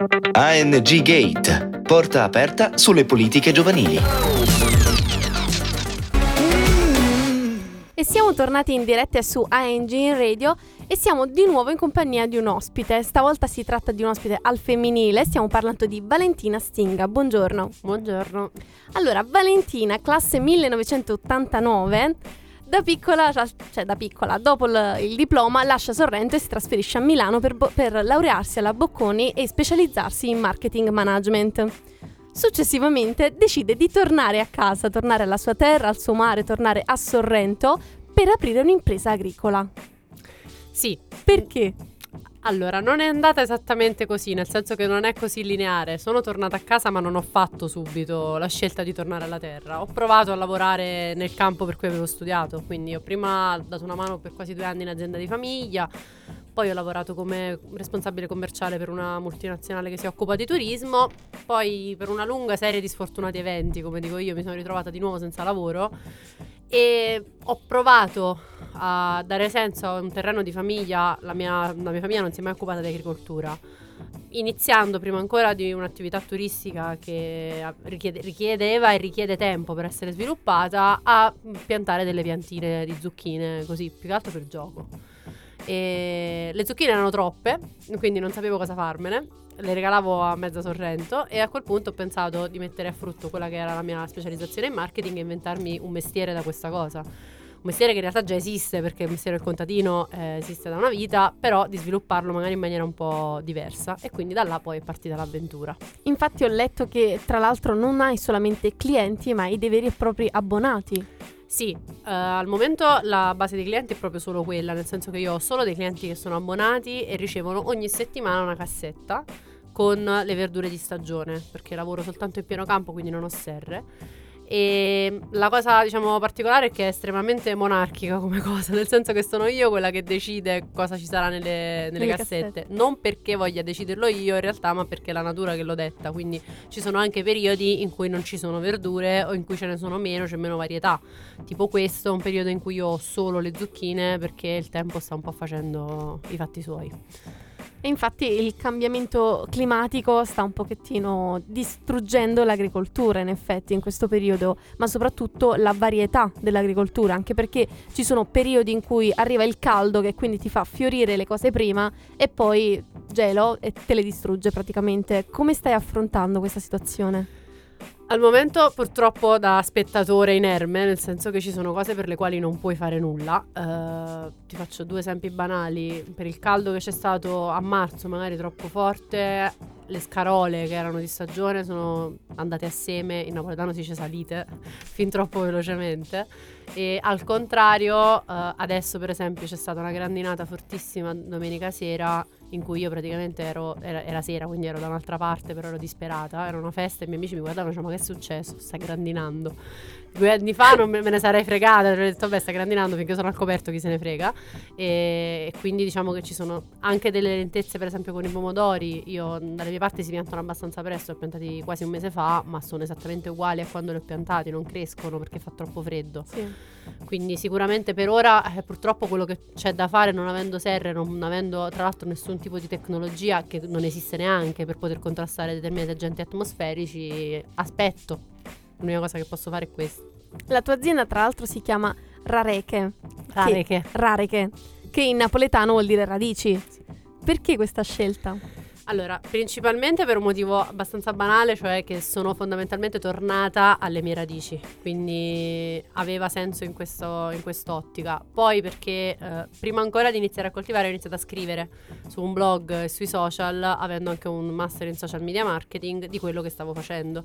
ANG Gate, porta aperta sulle politiche giovanili. E siamo tornati in diretta su ANG in radio e siamo di nuovo in compagnia di un ospite. Stavolta si tratta di un ospite al femminile, stiamo parlando di Valentina Stinga. Buongiorno. Buongiorno. Allora, Valentina, classe 1989 da piccola, cioè da piccola, dopo il, il, diploma lascia Sorrento e si trasferisce a Milano per, bo- per laurearsi alla Bocconi e specializzarsi in marketing management. Successivamente decide di tornare a casa, tornare alla sua terra, al suo mare, tornare a Sorrento per aprire un'impresa agricola. Sì. Perché? Allora, non è andata esattamente così, nel senso che non è così lineare. Sono tornata a casa ma non ho fatto subito la scelta di tornare alla terra. Ho provato a lavorare nel campo per cui avevo studiato, quindi ho prima dato una mano per quasi due anni in azienda di famiglia, poi ho lavorato come responsabile commerciale per una multinazionale che si occupa di turismo, poi per una lunga serie di sfortunati eventi, come dico io, mi sono ritrovata di nuovo senza lavoro e ho provato a dare senso a un terreno di famiglia, la mia, la mia famiglia non si è mai occupata di agricoltura, iniziando prima ancora di un'attività turistica che richiede, richiedeva e richiede tempo per essere sviluppata, a piantare delle piantine di zucchine, così più che altro per gioco. E le zucchine erano troppe, quindi non sapevo cosa farmene. Le regalavo a mezza Sorrento e a quel punto ho pensato di mettere a frutto quella che era la mia specializzazione in marketing e inventarmi un mestiere da questa cosa un mestiere che in realtà già esiste perché il mestiere del contadino eh, esiste da una vita, però di svilupparlo magari in maniera un po' diversa e quindi da là poi è partita l'avventura. Infatti ho letto che tra l'altro non hai solamente clienti ma hai dei veri e propri abbonati. Sì, uh, al momento la base dei clienti è proprio solo quella, nel senso che io ho solo dei clienti che sono abbonati e ricevono ogni settimana una cassetta con le verdure di stagione, perché lavoro soltanto in pieno campo, quindi non ho serre e la cosa, diciamo, particolare è che è estremamente monarchica come cosa, nel senso che sono io quella che decide cosa ci sarà nelle, nelle cassette. cassette. Non perché voglia deciderlo io in realtà, ma perché è la natura che lo detta. Quindi ci sono anche periodi in cui non ci sono verdure o in cui ce ne sono meno, c'è meno varietà. Tipo questo è un periodo in cui io ho solo le zucchine perché il tempo sta un po' facendo i fatti suoi. E infatti il cambiamento climatico sta un pochettino distruggendo l'agricoltura in effetti in questo periodo, ma soprattutto la varietà dell'agricoltura, anche perché ci sono periodi in cui arriva il caldo che quindi ti fa fiorire le cose prima e poi gelo e te le distrugge praticamente. Come stai affrontando questa situazione? Al momento purtroppo da spettatore inerme, nel senso che ci sono cose per le quali non puoi fare nulla. Uh, ti faccio due esempi banali. Per il caldo che c'è stato a marzo, magari troppo forte, le scarole che erano di stagione sono andate a seme, in napoletano si dice salite, fin troppo velocemente. E al contrario, uh, adesso per esempio c'è stata una grandinata fortissima domenica sera in cui io praticamente ero, era, era, sera, quindi ero da un'altra parte, però ero disperata. Era una festa e i miei amici mi guardavano e dicevano: Ma che è successo? Stai grandinando. Due anni fa non me, me ne sarei fregata, avrei detto: Vabbè, sta grandinando finché sono al coperto, chi se ne frega. E, e, quindi diciamo che ci sono anche delle lentezze, per esempio con i pomodori. Io dalle mie parti si piantano abbastanza presto, li ho piantati quasi un mese fa, ma sono esattamente uguali a quando li ho piantati, non crescono perché fa troppo freddo. Sì. Quindi sicuramente per ora eh, purtroppo quello che c'è da fare non avendo serre, non avendo tra l'altro nessun tipo di tecnologia che non esiste neanche per poter contrastare determinati agenti atmosferici, aspetto. L'unica cosa che posso fare è questa. La tua azienda tra l'altro si chiama Rareche. Rareche. Che, Rareche, che in napoletano vuol dire radici. Perché questa scelta? Allora, principalmente per un motivo abbastanza banale, cioè che sono fondamentalmente tornata alle mie radici, quindi aveva senso in, questo, in quest'ottica. Poi perché eh, prima ancora di iniziare a coltivare ho iniziato a scrivere su un blog e sui social, avendo anche un master in social media marketing di quello che stavo facendo.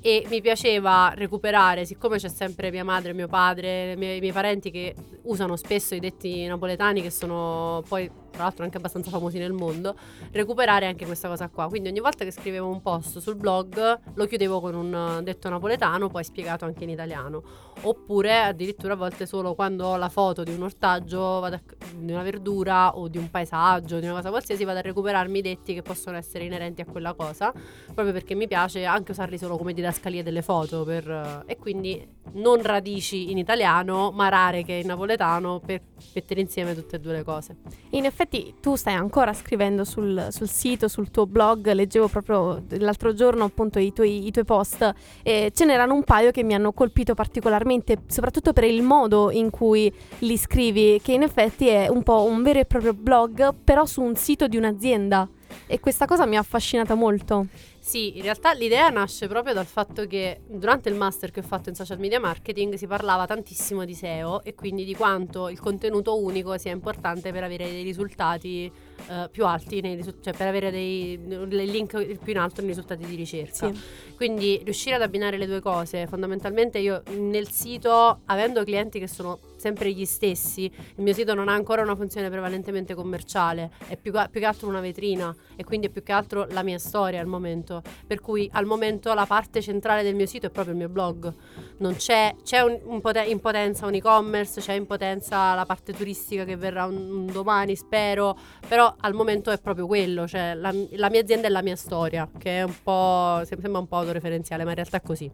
E mi piaceva recuperare, siccome c'è sempre mia madre, mio padre, i miei, i miei parenti che usano spesso i detti napoletani che sono poi tra l'altro anche abbastanza famosi nel mondo, recuperare anche questa cosa qua. Quindi ogni volta che scrivevo un post sul blog lo chiudevo con un detto napoletano, poi spiegato anche in italiano. Oppure addirittura a volte solo quando ho la foto di un ortaggio, a, di una verdura o di un paesaggio, di una cosa qualsiasi, vado a recuperarmi i detti che possono essere inerenti a quella cosa, proprio perché mi piace anche usarli solo come didascalie delle foto per, e quindi non radici in italiano, ma rare che in napoletano per mettere insieme tutte e due le cose. In effetti effetti tu stai ancora scrivendo sul, sul, sito, sul tuo blog, leggevo proprio l'altro giorno appunto i tuoi, i tuoi post e ce n'erano un paio che mi hanno colpito particolarmente, soprattutto per il modo in cui li scrivi, che in effetti è un po' un vero e proprio blog, però su un sito di un'azienda. E questa cosa mi ha affascinata molto. Sì, in realtà l'idea nasce proprio dal fatto che durante il master che ho fatto in social media marketing si parlava tantissimo di SEO e quindi di quanto il contenuto unico sia importante per avere dei risultati uh, più alti, risu- cioè per avere dei, dei, link più in alto nei risultati di ricerca. Sì. Quindi riuscire ad abbinare le due cose, fondamentalmente io nel sito, avendo clienti che sono sempre gli stessi, il mio sito non ha ancora una funzione prevalentemente commerciale, è più, più che altro una vetrina e quindi è più che altro la mia storia al momento, per cui al momento la parte centrale del mio sito è proprio il mio blog, non c'è, c'è un, un poten- in potenza un e-commerce, c'è in potenza la parte turistica che verrà un, un domani spero, però al momento è proprio quello, cioè la, la, mia azienda è la mia storia, che è un po', sembra un po' autoreferenziale, ma in realtà è così.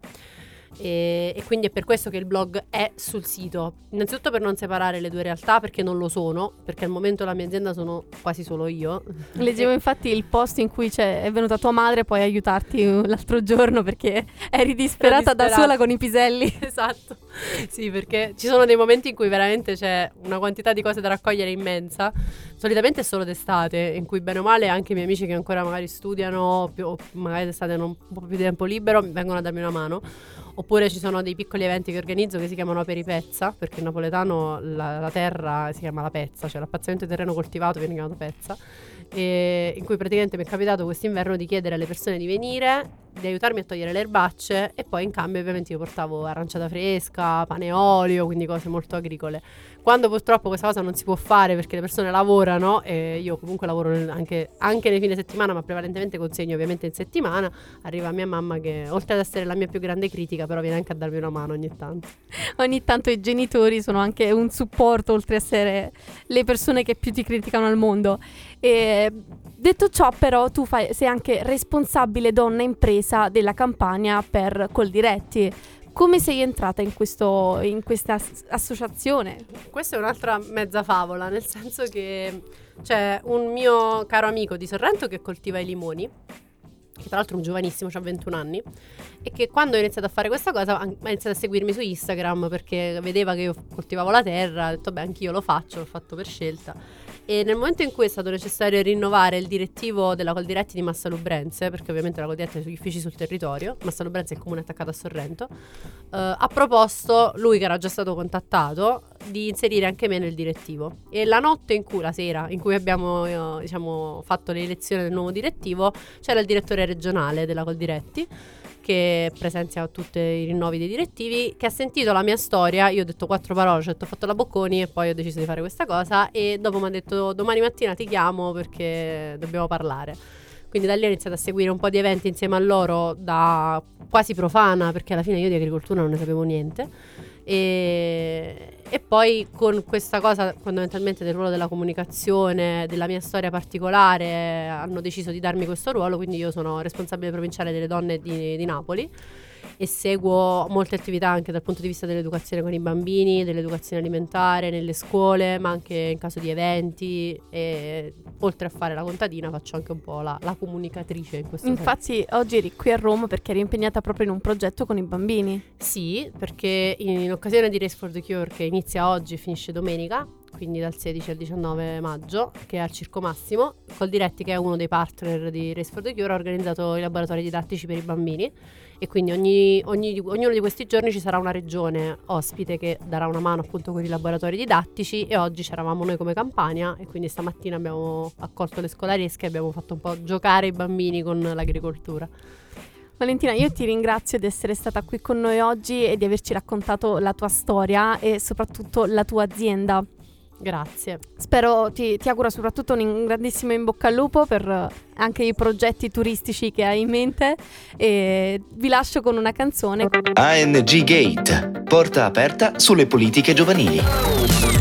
E, e, quindi è per questo che il blog è sul sito. Innanzitutto per non separare le due realtà, perché non lo sono, perché al momento la mia azienda sono quasi solo io. Leggevo infatti il post in cui è venuta tua madre poi aiutarti l'altro giorno perché eri disperata, da sola con i piselli. Esatto. Sì, perché ci sono dei momenti in cui veramente c'è una quantità di cose da raccogliere immensa. Solitamente è solo d'estate, in cui bene o male anche i miei amici che ancora magari studiano, più, magari d'estate hanno un po' più di tempo libero, vengono a darmi una mano. Oppure ci sono dei piccoli eventi che organizzo che si chiamano Peripezza, perché in napoletano la, la terra si chiama la pezza, cioè l'appazzamento di terreno coltivato viene chiamato pezza in cui praticamente mi è capitato quest'inverno di chiedere alle persone di venire, di aiutarmi a togliere le erbacce e poi in cambio ovviamente io portavo aranciata fresca, pane e olio, quindi cose molto agricole. Quando purtroppo questa cosa non si può fare perché le persone lavorano e io comunque lavoro anche, anche nei fine settimana ma prevalentemente consegno ovviamente in settimana, arriva mia mamma che oltre ad essere la mia più grande critica però viene anche a darmi una mano ogni tanto. Ogni tanto i genitori sono anche un supporto oltre a essere le persone che più ti criticano al mondo. E detto ciò, però, tu fai, sei anche responsabile donna impresa della campagna per Coldiretti. Come sei entrata in, questo, in questa as- associazione? Questa è un'altra mezza favola, nel senso che c'è un mio caro amico di Sorrento che coltiva i limoni che tra l'altro è un giovanissimo, ha 21 anni, e che quando ho iniziato a fare questa cosa ha iniziato a seguirmi su Instagram perché vedeva che io coltivavo la terra, ha detto beh anch'io lo faccio, l'ho fatto per scelta e nel momento in cui è stato necessario rinnovare il direttivo della Coldiretti di Massalubrense, perché ovviamente la Coldiretti ha sugli uffici sul territorio, Massalubrense è il comune attaccato a Sorrento, eh, ha proposto, lui che era già stato contattato, di inserire anche me nel direttivo. E la notte in cui, la sera in cui abbiamo eh, diciamo, fatto l'elezione del nuovo direttivo, c'era il direttore regionale della Coldiretti che presenzia tutti i rinnovi dei direttivi, che ha sentito la mia storia, io ho detto quattro parole, cioè ho fatto la Bocconi e poi ho deciso di fare questa cosa e dopo mi ha detto domani mattina ti chiamo perché dobbiamo parlare. Quindi da lì ho iniziato a seguire un po' di eventi insieme a loro da quasi profana, perché alla fine io di agricoltura non ne sapevo niente e, e, poi con questa cosa fondamentalmente del ruolo della comunicazione, della mia storia particolare, hanno deciso di darmi questo ruolo, quindi io sono responsabile provinciale delle donne di, di Napoli e seguo molte attività anche dal punto di vista dell'educazione con i bambini, dell'educazione alimentare nelle scuole, ma anche in caso di eventi e oltre a fare la contadina faccio anche un po' la, la comunicatrice in questo Infatti senso. oggi eri qui a Roma perché eri impegnata proprio in un progetto con i bambini. Sì, perché in, in occasione di Race for the Cure che inizia oggi e finisce domenica, quindi dal 16 al 19 maggio, che è al Circo Massimo. Col Diretti, che è uno dei partner di Race for the Cure, ha organizzato i laboratori didattici per i bambini e quindi ogni, ogni, ognuno di questi giorni ci sarà una regione ospite che darà una mano appunto con i laboratori didattici e oggi c'eravamo noi come Campania e quindi stamattina abbiamo accolto le scolaresche e abbiamo fatto un po' giocare i bambini con l'agricoltura. Valentina, io ti ringrazio di essere stata qui con noi oggi e di averci raccontato la tua storia e soprattutto la tua azienda. Grazie. Spero, ti, ti, auguro soprattutto un grandissimo in bocca al lupo per eh, anche i progetti turistici che hai in mente e vi lascio con una canzone. ANG Gate, porta aperta sulle politiche giovanili.